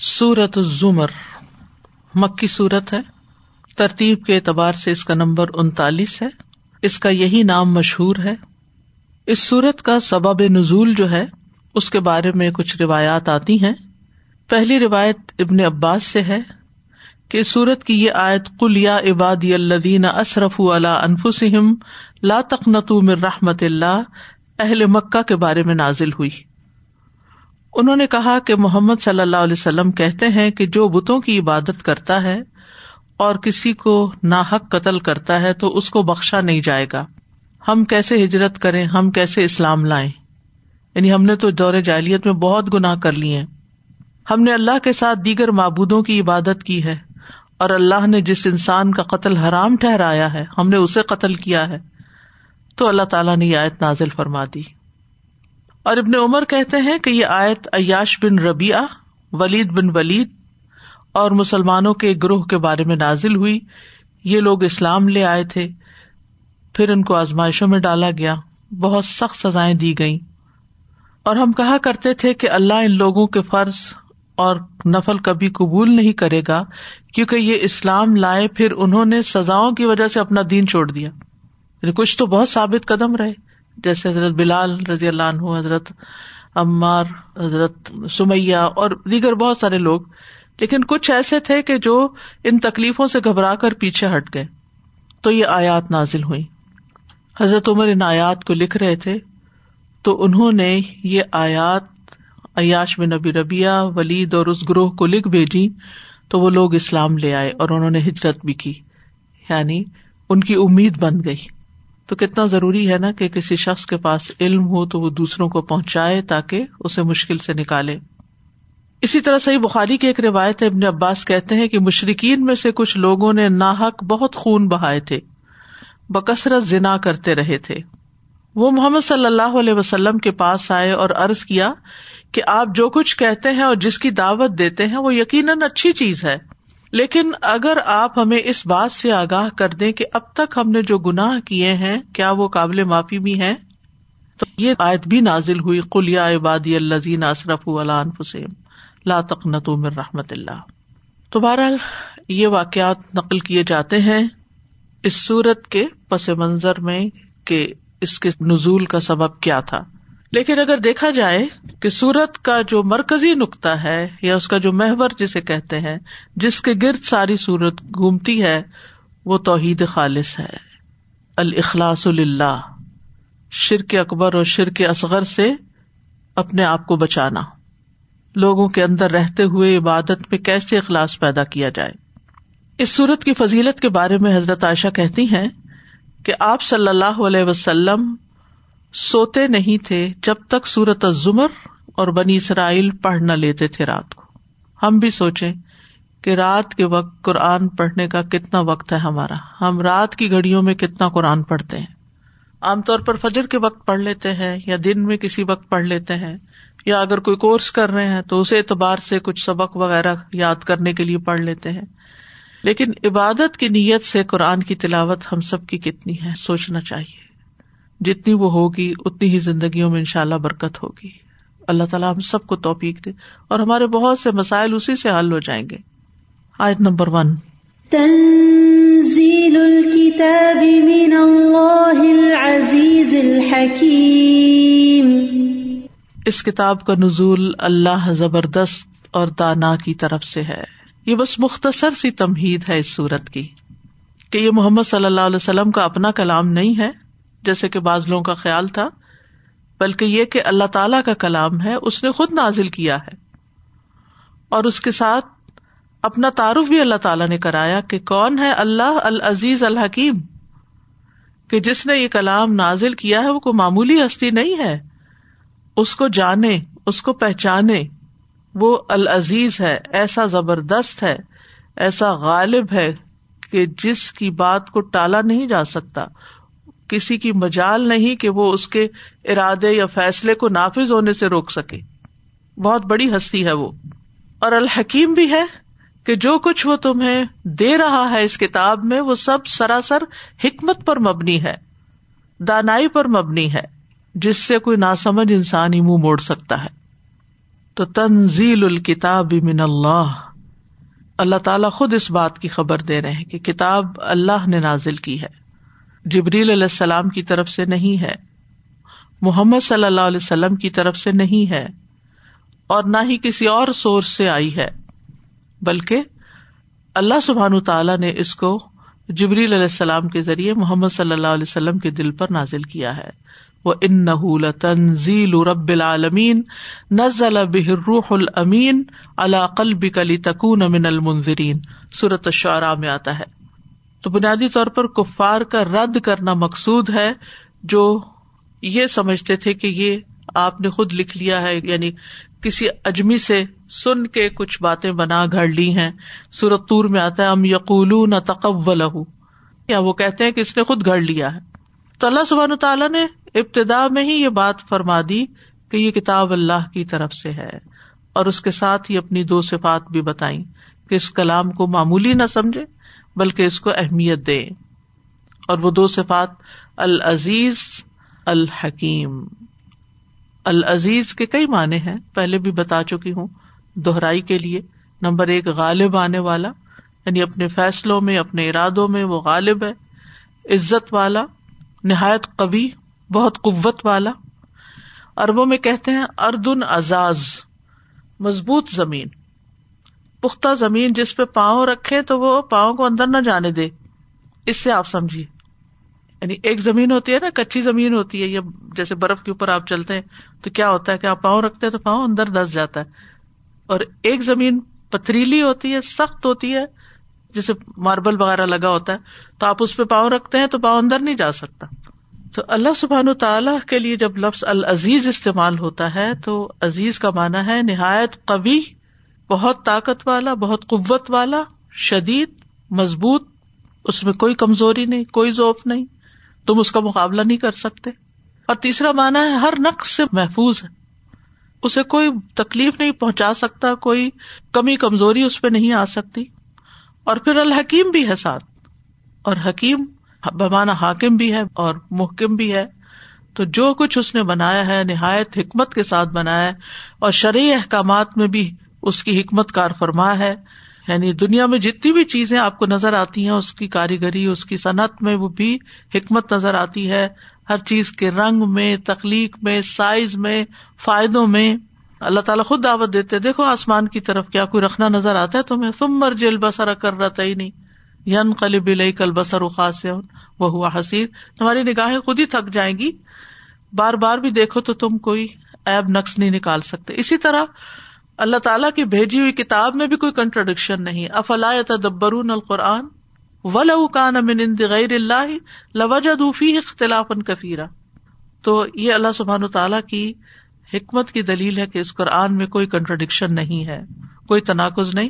سورت الزمر، مکی سورت ہے۔ ترتیب کے اعتبار سے اس کا نمبر انتالیس ہے۔ اس کا یہی نام مشہور ہے۔ اس سورت کا سبب نزول جو ہے، اس کے بارے میں کچھ روایات آتی ہیں۔ پہلی روایت ابن عباس سے ہے کہ سورت کی یہ آیت کل یا عبادی الدین اصرف اللہ انفسم لا تقنط من رحمت اللہ، اہل مکہ کے بارے میں نازل ہوئی۔ انہوں نے کہا کہ محمد صلی اللہ علیہ وسلم کہتے ہیں کہ جو بتوں کی عبادت کرتا ہے اور کسی کو ناحق قتل کرتا ہے تو اس کو بخشا نہیں جائے گا۔ ہم کیسے ہجرت کریں؟ ہم کیسے اسلام لائیں؟ یعنی ہم نے تو دور جاہلیت میں بہت گناہ کر لیے ہم نے اللہ کے ساتھ دیگر معبودوں کی عبادت کی ہے اور اللہ نے جس انسان کا قتل حرام ٹھہرایا ہے، ہم نے اسے قتل کیا ہے۔ تو اللہ تعالیٰ نے یہ آیت نازل فرما دی۔ اور ابن عمر کہتے ہیں کہ یہ آیت عیاش بن ربیع ولید بن ولید اور مسلمانوں کے گروہ کے بارے میں نازل ہوئی۔ یہ لوگ اسلام لے آئے تھے، پھر ان کو آزمائشوں میں ڈالا گیا۔ بہت سخت سزائیں دی گئی اور ہم کہا کرتے تھے کہ اللہ ان لوگوں کے فرض اور نفل کبھی قبول نہیں کرے گا، کیونکہ یہ اسلام لائے، پھر انہوں نے سزاؤں کی وجہ سے اپنا دین چھوڑ دیا۔ یعنی کچھ تو بہت ثابت قدم رہے۔ جیسے حضرت بلال رضی اللہ عنہ، حضرت عمار، حضرت سمیا اور دیگر بہت سارے لوگ، لیکن کچھ ایسے تھے کہ جو ان تکلیفوں سے گھبرا کر پیچھے ہٹ گئے۔ تو یہ آیات نازل ہوئی۔ حضرت عمر ان آیات کو لکھ رہے تھے۔ تو انہوں نے یہ آیات عیاش بن نبی ربیہ ولید اور اس گروہ کو لکھ بھیجی۔ تو وہ لوگ اسلام لے آئے اور انہوں نے ہجرت بھی کی۔ یعنی ان کی امید بن گئی۔ تو کتنا ضروری ہے نا کہ کسی شخص کے پاس علم ہو تو وہ دوسروں کو پہنچائے تاکہ اسے مشکل سے نکالے۔ اسی طرح صحیح بخاری کی ایک روایت ابن عباس کہتے ہیں کہ مشرقین میں سے کچھ لوگوں نے ناحک بہت خون بہائے تھے، بکثرت ذنا کرتے رہے تھے۔ وہ محمد صلی اللہ علیہ وسلم کے پاس آئے اور ارض کیا کہ آپ جو کچھ کہتے ہیں اور جس کی دعوت دیتے ہیں وہ یقیناً اچھی چیز ہے۔ لیکن اگر آپ ہمیں اس بات سے آگاہ کر دیں کہ اب تک ہم نے جو گناہ کیے ہیں، کیا وہ قابل معافی بھی ہیں؟ تو یہ آیت بھی نازل ہوئی کلیا عبادی الزین اصرف فسیم لا تقنت من رحمت اللہ۔ تو بہرحال یہ واقعات نقل کیے جاتے ہیں اس سورت کے پس منظر میں کہ اس کے نزول کا سبب کیا تھا۔ لیکن اگر دیکھا جائے کہ سورت کا جو مرکزی نقطہ ہے یا اس کا جو محور جسے کہتے ہیں، جس کے گرد ساری سورت گھومتی ہے، وہ توحید خالص ہے۔ الخلاص اللہ شرک اکبر اور شرک اصغر سے اپنے آپ کو بچانا۔ لوگوں کے اندر رہتے ہوئے عبادت میں کیسے اخلاص پیدا کیا جائے۔ اس سورت کی فضیلت کے بارے میں حضرت عائشہ کہتی ہیں کہ آپ صلی اللہ علیہ وسلم سوتے نہیں تھے جب تک سورت زمر اور بنی اسرائیل پڑھ نہ لیتے تھے رات کو۔ ہم بھی سوچیں کہ رات کے وقت قرآن پڑھنے کا کتنا وقت ہے ہمارا۔ ہم رات کی گھڑیوں میں کتنا قرآن پڑھتے ہیں۔ عام طور پر فجر کے وقت پڑھ لیتے ہیں یا دن میں کسی وقت پڑھ لیتے ہیں یا اگر کوئی کورس کر رہے ہیں تو اس اعتبار سے کچھ سبق وغیرہ یاد کرنے کے لیے پڑھ لیتے ہیں۔ لیکن عبادت کی نیت سے قرآن کی تلاوت ہم سب کی کتنی ہے، سوچنا چاہیے۔ جتنی وہ ہوگی اتنی ہی زندگیوں میں ان شاء اللہ برکت ہوگی۔ اللہ تعالیٰ ہم سب کو توفیق دے اور ہمارے بہت سے مسائل اسی سے حل ہو جائیں گے۔ آیت نمبر ون۔ تنزیل الکتاب من اللہ العزیز الحکیم۔ اس کتاب کا نزول اللہ زبردست اور دانا کی طرف سے ہے۔ یہ بس مختصر سی تمہید ہے اس صورت کی کہ یہ محمد صلی اللہ علیہ وسلم کا اپنا کلام نہیں ہے۔ جیسے کہ بعض لوگوں کا خیال تھا، بلکہ یہ کہ اللہ تعالی کا کلام ہے، اس نے خود نازل کیا ہے۔ اور اس کے ساتھ اپنا تعارف بھی اللہ تعالیٰ نے کرایا کہ کون ہے اللہ العزیز الحکیم، کہ جس نے یہ کلام نازل کیا ہے، وہ کوئی معمولی ہستی نہیں ہے۔ اس کو جانے، اس کو پہچانے، وہ العزیز ہے، ایسا زبردست ہے، ایسا غالب ہے کہ جس کی بات کو ٹالا نہیں جا سکتا۔ کسی کی مجال نہیں کہ وہ اس کے ارادے یا فیصلے کو نافذ ہونے سے روک سکے۔ بہت بڑی ہستی ہے وہ۔ اور الحکیم بھی ہے کہ جو کچھ وہ تمہیں دے رہا ہے اس کتاب میں، وہ سب سراسر حکمت پر مبنی ہے، دانائی پر مبنی ہے، جس سے کوئی ناسمجھ انسان ہی منہ موڑ سکتا ہے۔ تو تنزیل الکتاب من اللہ۔ اللہ تعالیٰ خود اس بات کی خبر دے رہے ہیں کہ کتاب اللہ نے نازل کی ہے۔ جبریل علیہ السلام کی طرف سے نہیں ہے۔ محمد صلی اللہ علیہ وسلم کی طرف سے نہیں ہے۔ اور نہ ہی کسی اور سورس سے آئی ہے۔ بلکہ اللہ سبحان تعالیٰ نے اس کو جبریل علیہ السلام کے ذریعے محمد صلی اللہ علیہ وسلم کے دل پر نازل کیا ہے۔ وہ ان نحول تنزیل رب العالمین، نزل بحروح المین علاقل بکلی تکون امن المنظرین صورت الشعراء میں آتا ہے۔ تو بنیادی طور پر کفار کا رد کرنا مقصود ہے جو یہ سمجھتے تھے کہ یہ آپ نے خود لکھ لیا ہے یعنی کسی اجمی سے سن کے کچھ باتیں بنا گھڑ لی ہیں۔ سورت تور میں آتا ہے، ام یقول نہ تقول یا وہ کہتے ہیں کہ اس نے خود گھڑ لیا ہے۔ تو اللہ سبحان تعالیٰ نے ابتدا میں ہی یہ بات فرما دی کہ یہ کتاب اللہ کی طرف سے ہے۔ اور اس کے ساتھ ہی اپنی دو صفات بھی بتائی کہ اس کلام کو معمولی نہ سمجھے۔ بلکہ اس کو اہمیت دے اور وہ دو صفات، العزیز، الحکیم۔ العزیز کے کئی معنی ہیں، پہلے بھی بتا چکی ہوں۔ دوہرائی کے لیے، نمبر ایک، غالب آنے والا۔ یعنی اپنے فیصلوں میں، اپنے ارادوں میں وہ غالب ہے۔ عزت والا، نہایت قوی، بہت قوت والا۔ اربوں میں کہتے ہیں، اردن اعزاز مضبوط زمین۔ پختہ زمین جس پہ پاؤں رکھے تو وہ پاؤں کو اندر نہ جانے دے۔ اس سے آپ سمجھیے۔ یعنی ایک زمین ہوتی ہے نا، کچی زمین ہوتی ہے، یا جیسے برف کے اوپر آپ چلتے ہیں تو کیا ہوتا ہے کہ آپ پاؤں رکھتے ہیں تو پاؤں اندر دس جاتا ہے۔ اور ایک زمین پتریلی ہوتی ہے، سخت ہوتی ہے، جیسے ماربل وغیرہ لگا ہوتا ہے، تو آپ اس پہ پاؤں رکھتے ہیں تو پاؤں اندر نہیں جا سکتا۔ تو اللہ سبحان تعالیٰ کے لیے جب لفظ العزیز استعمال ہوتا ہے تو عزیز کا مانا ہے نہایت قوی بہت طاقت والا، بہت قوت والا، شدید، مضبوط، اس میں کوئی کمزوری نہیں، کوئی ذوف نہیں، تم اس کا مقابلہ نہیں کر سکتے۔ اور تیسرا مانا ہے، ہر نقص سے محفوظ ہے۔ اسے کوئی تکلیف نہیں پہنچا سکتا، کوئی کمی، کمزوری اس پہ نہیں آ سکتی۔ اور پھر الحکیم بھی ہے ساتھ۔ اور حکیم بمانا حاکم بھی ہے اور محکم بھی ہے۔ تو جو کچھ اس نے بنایا ہے، نہایت حکمت کے ساتھ بنایا ہے۔ اور شرعی احکامات میں بھی اس کی حکمت کار فرما ہے۔ یعنی دنیا میں جتنی بھی چیزیں آپ کو نظر آتی ہیں، اس کی کاریگری، اس کی صنعت میں وہ بھی حکمت نظر آتی ہے۔ ہر چیز کے رنگ میں، تخلیق میں، سائز میں، فائدوں میں۔ اللہ تعالیٰ خود دعوت دیتے دیکھو آسمان کی طرف کیا کوئی رکھنا نظر آتا ہے تمہیں۔ تم مر جیل بسرا کر رہا تھا ہی نہیں یون قلب کل بسر اخاص وہ ہوا حسیر۔ تمہاری نگاہیں خود ہی تھک جائیں گی۔ بار بار بھی دیکھو تو تم کوئی ایب نقص نہیں نکال سکتے۔ اسی طرح اللہ تعالیٰ کی بھیجی ہوئی کتاب میں بھی کوئی کنٹروڈکشن نہیں۔ افلا تدبرون القرآن؟ و کان امن غیر اللہ لوجدوفی اختلاف کفیرا تو یہ اللہ سبحان تعالیٰ کی حکمت کی دلیل ہے کہ اس قرآن میں کوئی کنٹروڈکشن نہیں ہے، کوئی تناقز نہیں۔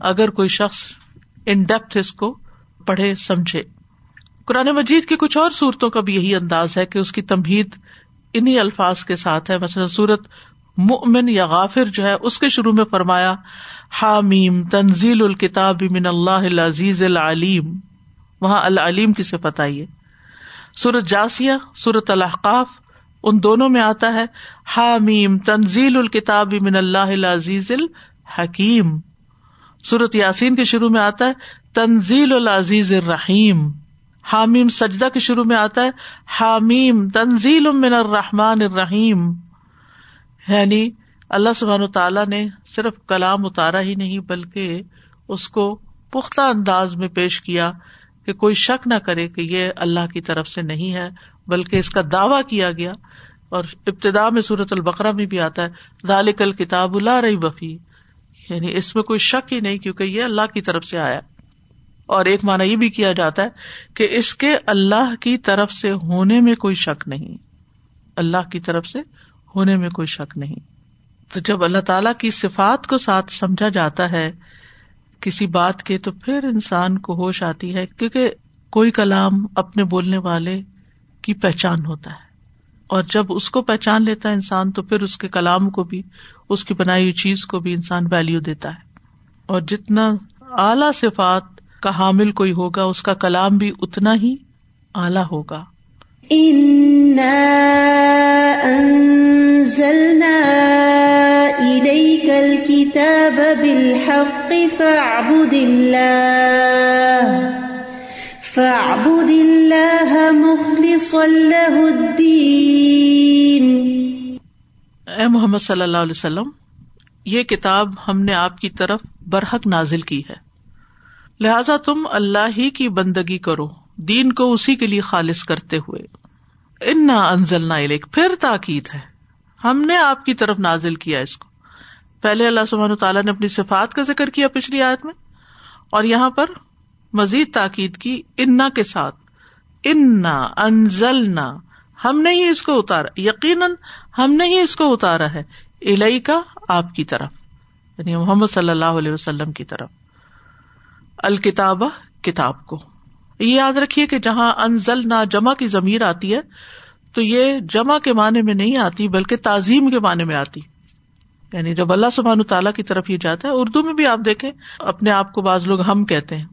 اگر کوئی شخص ان ڈیپتھ اس کو پڑھے، سمجھے۔ قرآن مجید کی کچھ اور صورتوں کا بھی یہی انداز ہے کہ اس کی تمہید انہیں الفاظ کے ساتھ ہے۔ مثلاً سورت مؤمن یا غافر جو ہے اس کے شروع میں فرمایا، حامیم تنزیل الکتاب من اللہ العزیز العلیم۔ وہاں العلیم کی صفت آئی ہے۔ سورت جاسیہ سورت الحقاف ان دونوں میں آتا ہے، حامیم تنزیل الکتاب من اللہ العزیز الحکیم۔ سورت یاسین کے شروع میں آتا ہے، تنزیل العزیز الرحیم۔ حامیم سجدہ کے شروع میں آتا ہے، حامیم تنزیل من الرحمن الرحیم۔ یعنی اللہ سبحان تعالیٰ نے صرف کلام اتارا ہی نہیں بلکہ اس کو پختہ انداز میں پیش کیا کہ کوئی شک نہ کرے کہ یہ اللہ کی طرف سے نہیں ہے، بلکہ اس کا دعوی کیا گیا۔ اور ابتدا میں صورت البقرا میں بھی آتا ہے، ذالک الکتاب اللہ رہی بفی یعنی اس میں کوئی شک ہی نہیں کیونکہ یہ اللہ کی طرف سے آیا۔ اور ایک مانا یہ بھی کیا جاتا ہے کہ اس کے اللہ کی طرف سے ہونے میں کوئی شک نہیں۔ اللہ کی طرف سے ہونے میں کوئی شک نہیں۔ تو جب اللہ تعالی کی صفات کو ساتھ سمجھا جاتا ہے، کسی بات کے تو پھر انسان کو ہوش آتی ہے، کیونکہ کوئی کلام اپنے بولنے والے کی پہچان ہوتا ہے۔ اور جب اس کو پہچان لیتا ہے انسان، تو پھر اس کے کلام کو بھی، اس کی بنائی ہوئی چیز کو بھی انسان ویلو دیتا ہے۔ اور جتنا اعلی صفات کا حامل کوئی ہوگا، اس کا کلام بھی اتنا ہی اعلی ہوگا۔ بالحق فاعبد الله فاعبد الله مخلصا له الدين اے محمد صلی اللہ علیہ وسلم، یہ کتاب ہم نے آپ کی طرف برحق نازل کی ہے۔ لہذا تم اللہ ہی کی بندگی کرو۔ دین کو اسی کے لیے خالص کرتے ہوئے۔ ان انزل نہ پھر تاکید ہے۔ ہم نے آپ کی طرف نازل کیا اس کو۔ پہلے اللہ سبحانہ تعالیٰ نے اپنی صفات کا ذکر کیا پچھلی آیت میں۔ اور یہاں پر مزید تاکید کی انا کے ساتھ۔ انا انزل نہ ہم نے ہی اس کو اتارا۔ یقیناً ہم نے ہی اس کو اتارا ہے۔ الہی کا آپ کی طرف۔ یعنی محمد صلی اللہ علیہ وسلم کی طرف۔ الکتاب کتاب کو۔ یہ یاد رکھیے کہ جہاں انزل نہ جمع کی ضمیر آتی ہے، تو یہ جمع کے معنی میں نہیں آتی، بلکہ تعظیم کے معنی میں آتی۔ یعنی جب اللہ سبحان تعالیٰ کی طرف یہ جاتا ہے، اردو میں بھی آپ دیکھیں، اپنے آپ کو بعض لوگ ہم کہتے ہیں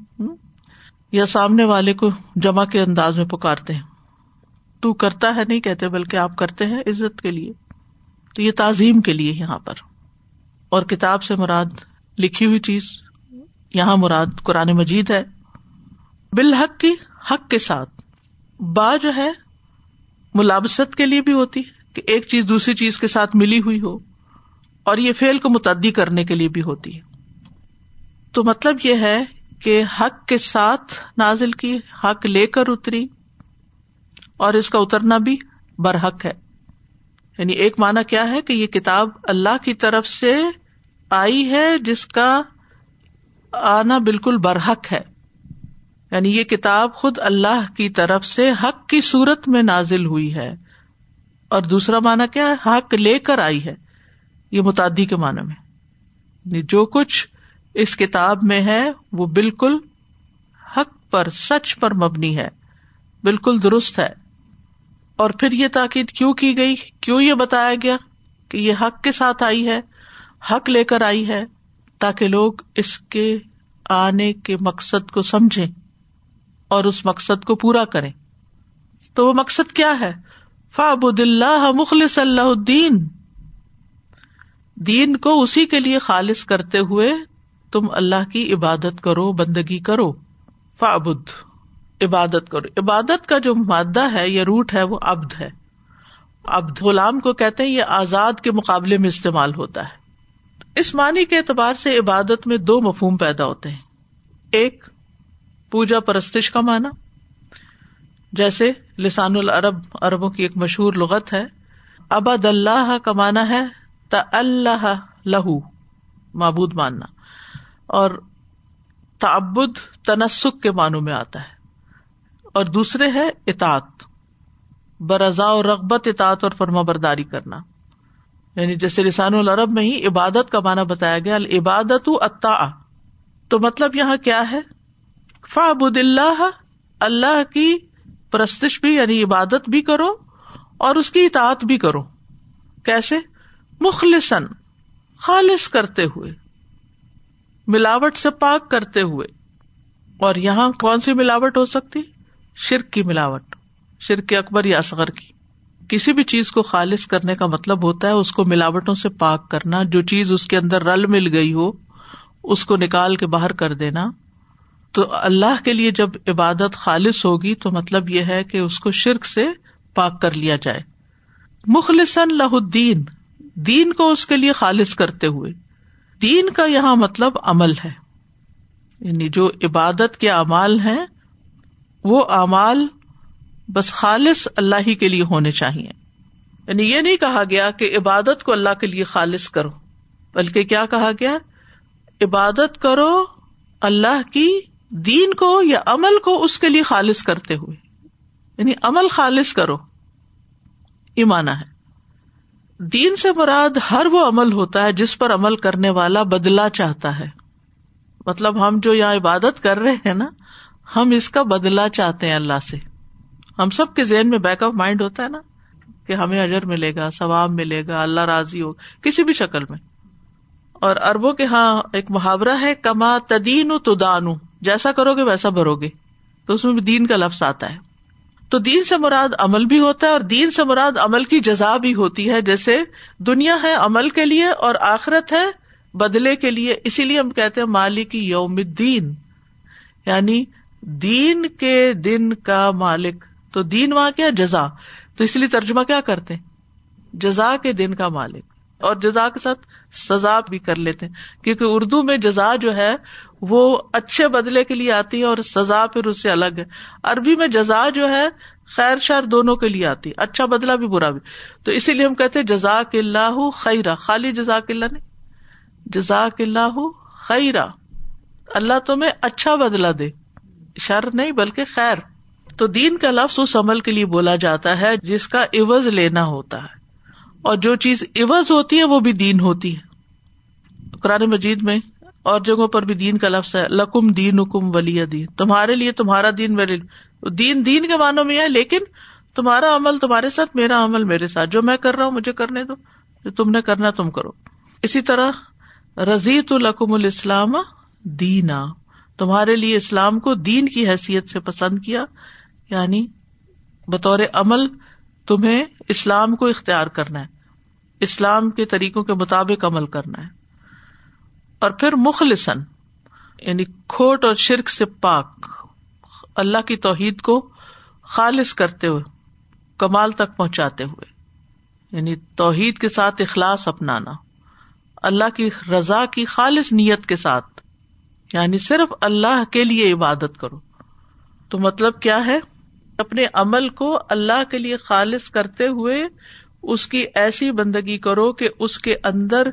یا سامنے والے کو جمع کے انداز میں پکارتے ہیں۔ تو کرتا ہے نہیں کہتے، بلکہ آپ کرتے ہیں عزت کے لیے۔ تو یہ تعظیم کے لیے یہاں پر۔ اور کتاب سے مراد لکھی ہوئی چیز، یہاں مراد قرآن مجید ہے۔ بالحق کی حق کے ساتھ۔ با جو ہے، ملابست کے لیے بھی ہوتی ہے کہ ایک چیز دوسری چیز کے ساتھ ملی ہوئی ہو اور یہ فیل کو متعدی کرنے کے لیے بھی ہوتی ہے۔ تو مطلب یہ ہے کہ حق کے ساتھ نازل کی، حق لے کر اتری اور اس کا اترنا بھی برحق ہے۔ یعنی ایک مانا کیا ہے کہ یہ کتاب اللہ کی طرف سے آئی ہے، جس کا آنا بالکل برحق ہے۔ یعنی یہ کتاب خود اللہ کی طرف سے حق کی صورت میں نازل ہوئی ہے۔ اور دوسرا مانا کیا ہے؟ حق لے کر آئی ہے۔ یہ متعدی کے معنی میں۔ یعنی جو کچھ اس کتاب میں ہے، وہ بالکل حق پر، سچ پر مبنی ہے۔ بالکل درست ہے۔ اور پھر یہ تاکید کیوں کی گئی؟ کیوں یہ بتایا گیا کہ یہ حق کے ساتھ آئی ہے؟ حق لے کر آئی ہے تاکہ لوگ اس کے آنے کے مقصد کو سمجھیں۔ اور اس مقصد کو پورا کریں۔ تو وہ مقصد کیا ہے؟ فابد اللہ مخلص اللہ الدین دین کو اسی کے لیے خالص کرتے ہوئے تم اللہ کی عبادت کرو، بندگی کرو۔ فابد عبادت کرو۔ عبادت کا جو مادہ ہے، یا روٹ ہے، وہ ابد ہے۔ ابد غلام کو کہتے ہیں، یہ آزاد کے مقابلے میں استعمال ہوتا ہے۔ اس معنی کے اعتبار سے عبادت میں دو مفہوم پیدا ہوتے ہیں۔ ایک پوجا پرستش کا معنی۔ جیسے لسان العرب اربوں کی ایک مشہور لغت ہے۔ ابد اللہ کا مانا ہے تا اللہ لہو، معبود ماننا۔ اور تعبد تنسک کے معنوں میں آتا ہے۔ اور دوسرے ہے اطاط برضا اور رغبت اطاط اور فرما برداری کرنا۔ یعنی جیسے لسان العرب میں ہی عبادت کا معنی بتایا گیا عبادت اتا تو مطلب یہاں کیا ہے؟ فعبد اللہ اللہ کی پرستش بھی یعنی عبادت بھی کرو اور اس کی اطاعت بھی کرو۔ کیسے؟ مخلصن خالص کرتے ہوئے، ملاوٹ سے پاک کرتے ہوئے۔ اور یہاں کون سی ملاوٹ ہو سکتی؟ شرک کی ملاوٹ، شرک اکبر یا اصغر کی۔ کسی بھی چیز کو خالص کرنے کا مطلب ہوتا ہے اس کو ملاوٹوں سے پاک کرنا، جو چیز اس کے اندر رل مل گئی ہو، اس کو نکال کے باہر کر دینا۔ تو اللہ کے لیے جب عبادت خالص ہوگی تو مطلب یہ ہے کہ اس کو شرک سے پاک کر لیا جائے۔ مخلصن لہ الدین، دین کو اس کے لیے خالص کرتے ہوئے۔ دین کا یہاں مطلب عمل ہے۔ یعنی جو عبادت کے اعمال ہیں، وہ اعمال بس خالص اللہ ہی کے لیے ہونے چاہیے۔ یعنی یہ نہیں کہا گیا کہ عبادت کو اللہ کے لیے خالص کرو، بلکہ کیا کہا گیا؟ عبادت کرو اللہ کی دین کو یا عمل کو اس کے لیے خالص کرتے ہوئے یعنی عمل خالص کرو ایمانا ہے۔ دین سے مراد ہر وہ عمل ہوتا ہے جس پر عمل کرنے والا بدلا چاہتا ہے۔ مطلب ہم جو یہاں عبادت کر رہے ہیں نا، ہم اس کا بدلا چاہتے ہیں اللہ سے۔ ہم سب کے ذہن میں بیک آف مائنڈ ہوتا ہے نا، کہ ہمیں اجر ملے گا، ثواب ملے گا، اللہ راضی ہو، کسی بھی شکل میں۔ اور اربوں کے ہاں ایک محاورہ ہے، کما تدین تو دانو جیسا کرو گے ویسا بھرو گے۔ تو اس میں بھی دین کا لفظ آتا ہے۔ تو دین سے مراد عمل بھی ہوتا ہے اور دین سے مراد عمل کی جزا بھی ہوتی ہے۔ جیسے دنیا ہے عمل کے لیے اور آخرت ہے بدلے کے لیے۔ اسی لیے ہم کہتے ہیں مالک یوم الدین۔ یعنی دین کے دن کا مالک۔ تو دین وہاں کیا جزا۔ تو اس لیے ترجمہ کیا کرتے جزا کے دن کا مالک۔ اور جزا کے ساتھ سزا بھی کر لیتے ہیں۔ کیونکہ اردو میں جزا جو ہے وہ اچھے بدلے کے لیے آتی ہے اور سزا پھر اس سے الگ ہے۔ عربی میں جزا جو ہے، خیر شر دونوں کے لیے آتی اچھا بدلا بھی، برا بھی۔ تو اسی لیے ہم کہتے جزاک اللہ خیرہ۔ خالی جزاک اللہ نہیں۔ جزاک اللہ خیرہ۔ اللہ تمہیں اچھا بدلا دے۔ شر نہیں، بلکہ خیر۔ تو دین کا لفظ اس عمل کے لیے بولا جاتا ہے جس کا عوض لینا ہوتا ہے۔ اور جو چیز عوض ہوتی ہے، وہ بھی دین ہوتی ہے۔ قرآن مجید میں اور جگہوں پر بھی دین کا لفظ ہے، لکم دین حکم ولی دین۔ تمہارے لیے تمہارا دین میرے دین دین کے معنوں میں ہے، لیکن تمہارا عمل تمہارے ساتھ، میرا عمل میرے ساتھ۔ جو میں کر رہا ہوں، مجھے کرنے دو۔ جو تم نے کرنا، تم کرو۔ اسی طرح، رضیت القم الاسلام دینا۔ تمہارے لیے اسلام کو دین کی حیثیت سے پسند کیا یعنی بطور عمل تمہیں اسلام کو اختیار کرنا ہے۔ اسلام کے طریقوں کے مطابق عمل کرنا ہے۔ اور پھر مخلصن یعنی کھوٹ اور شرک سے پاک، اللہ کی توحید کو خالص کرتے ہوئے، کمال تک پہنچاتے ہوئے۔ یعنی توحید کے ساتھ اخلاص اپنانا، اللہ کی رضا کی خالص نیت کے ساتھ یعنی صرف اللہ کے لیے عبادت کرو۔ تو مطلب کیا ہے؟ اپنے عمل کو اللہ کے لیے خالص کرتے ہوئے اس کی ایسی بندگی کرو کہ اس کے اندر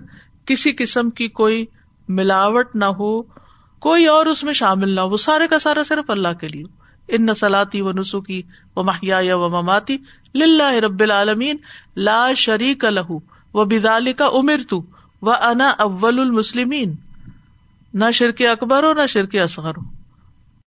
کسی قسم کی کوئی ملاوٹ نہ ہو، کوئی اور اس میں شامل نہ ہو وہ سارے کا سارا صرف اللہ کے لیے۔ ان نسلاتی و نسخی و محیا و مماتی للہ رب العالمین لا شریک لہو و بدال کا امر تو و انا اول المسلمین۔ نہ شرک اکبر ہو نہ شرک اصغر۔ ہو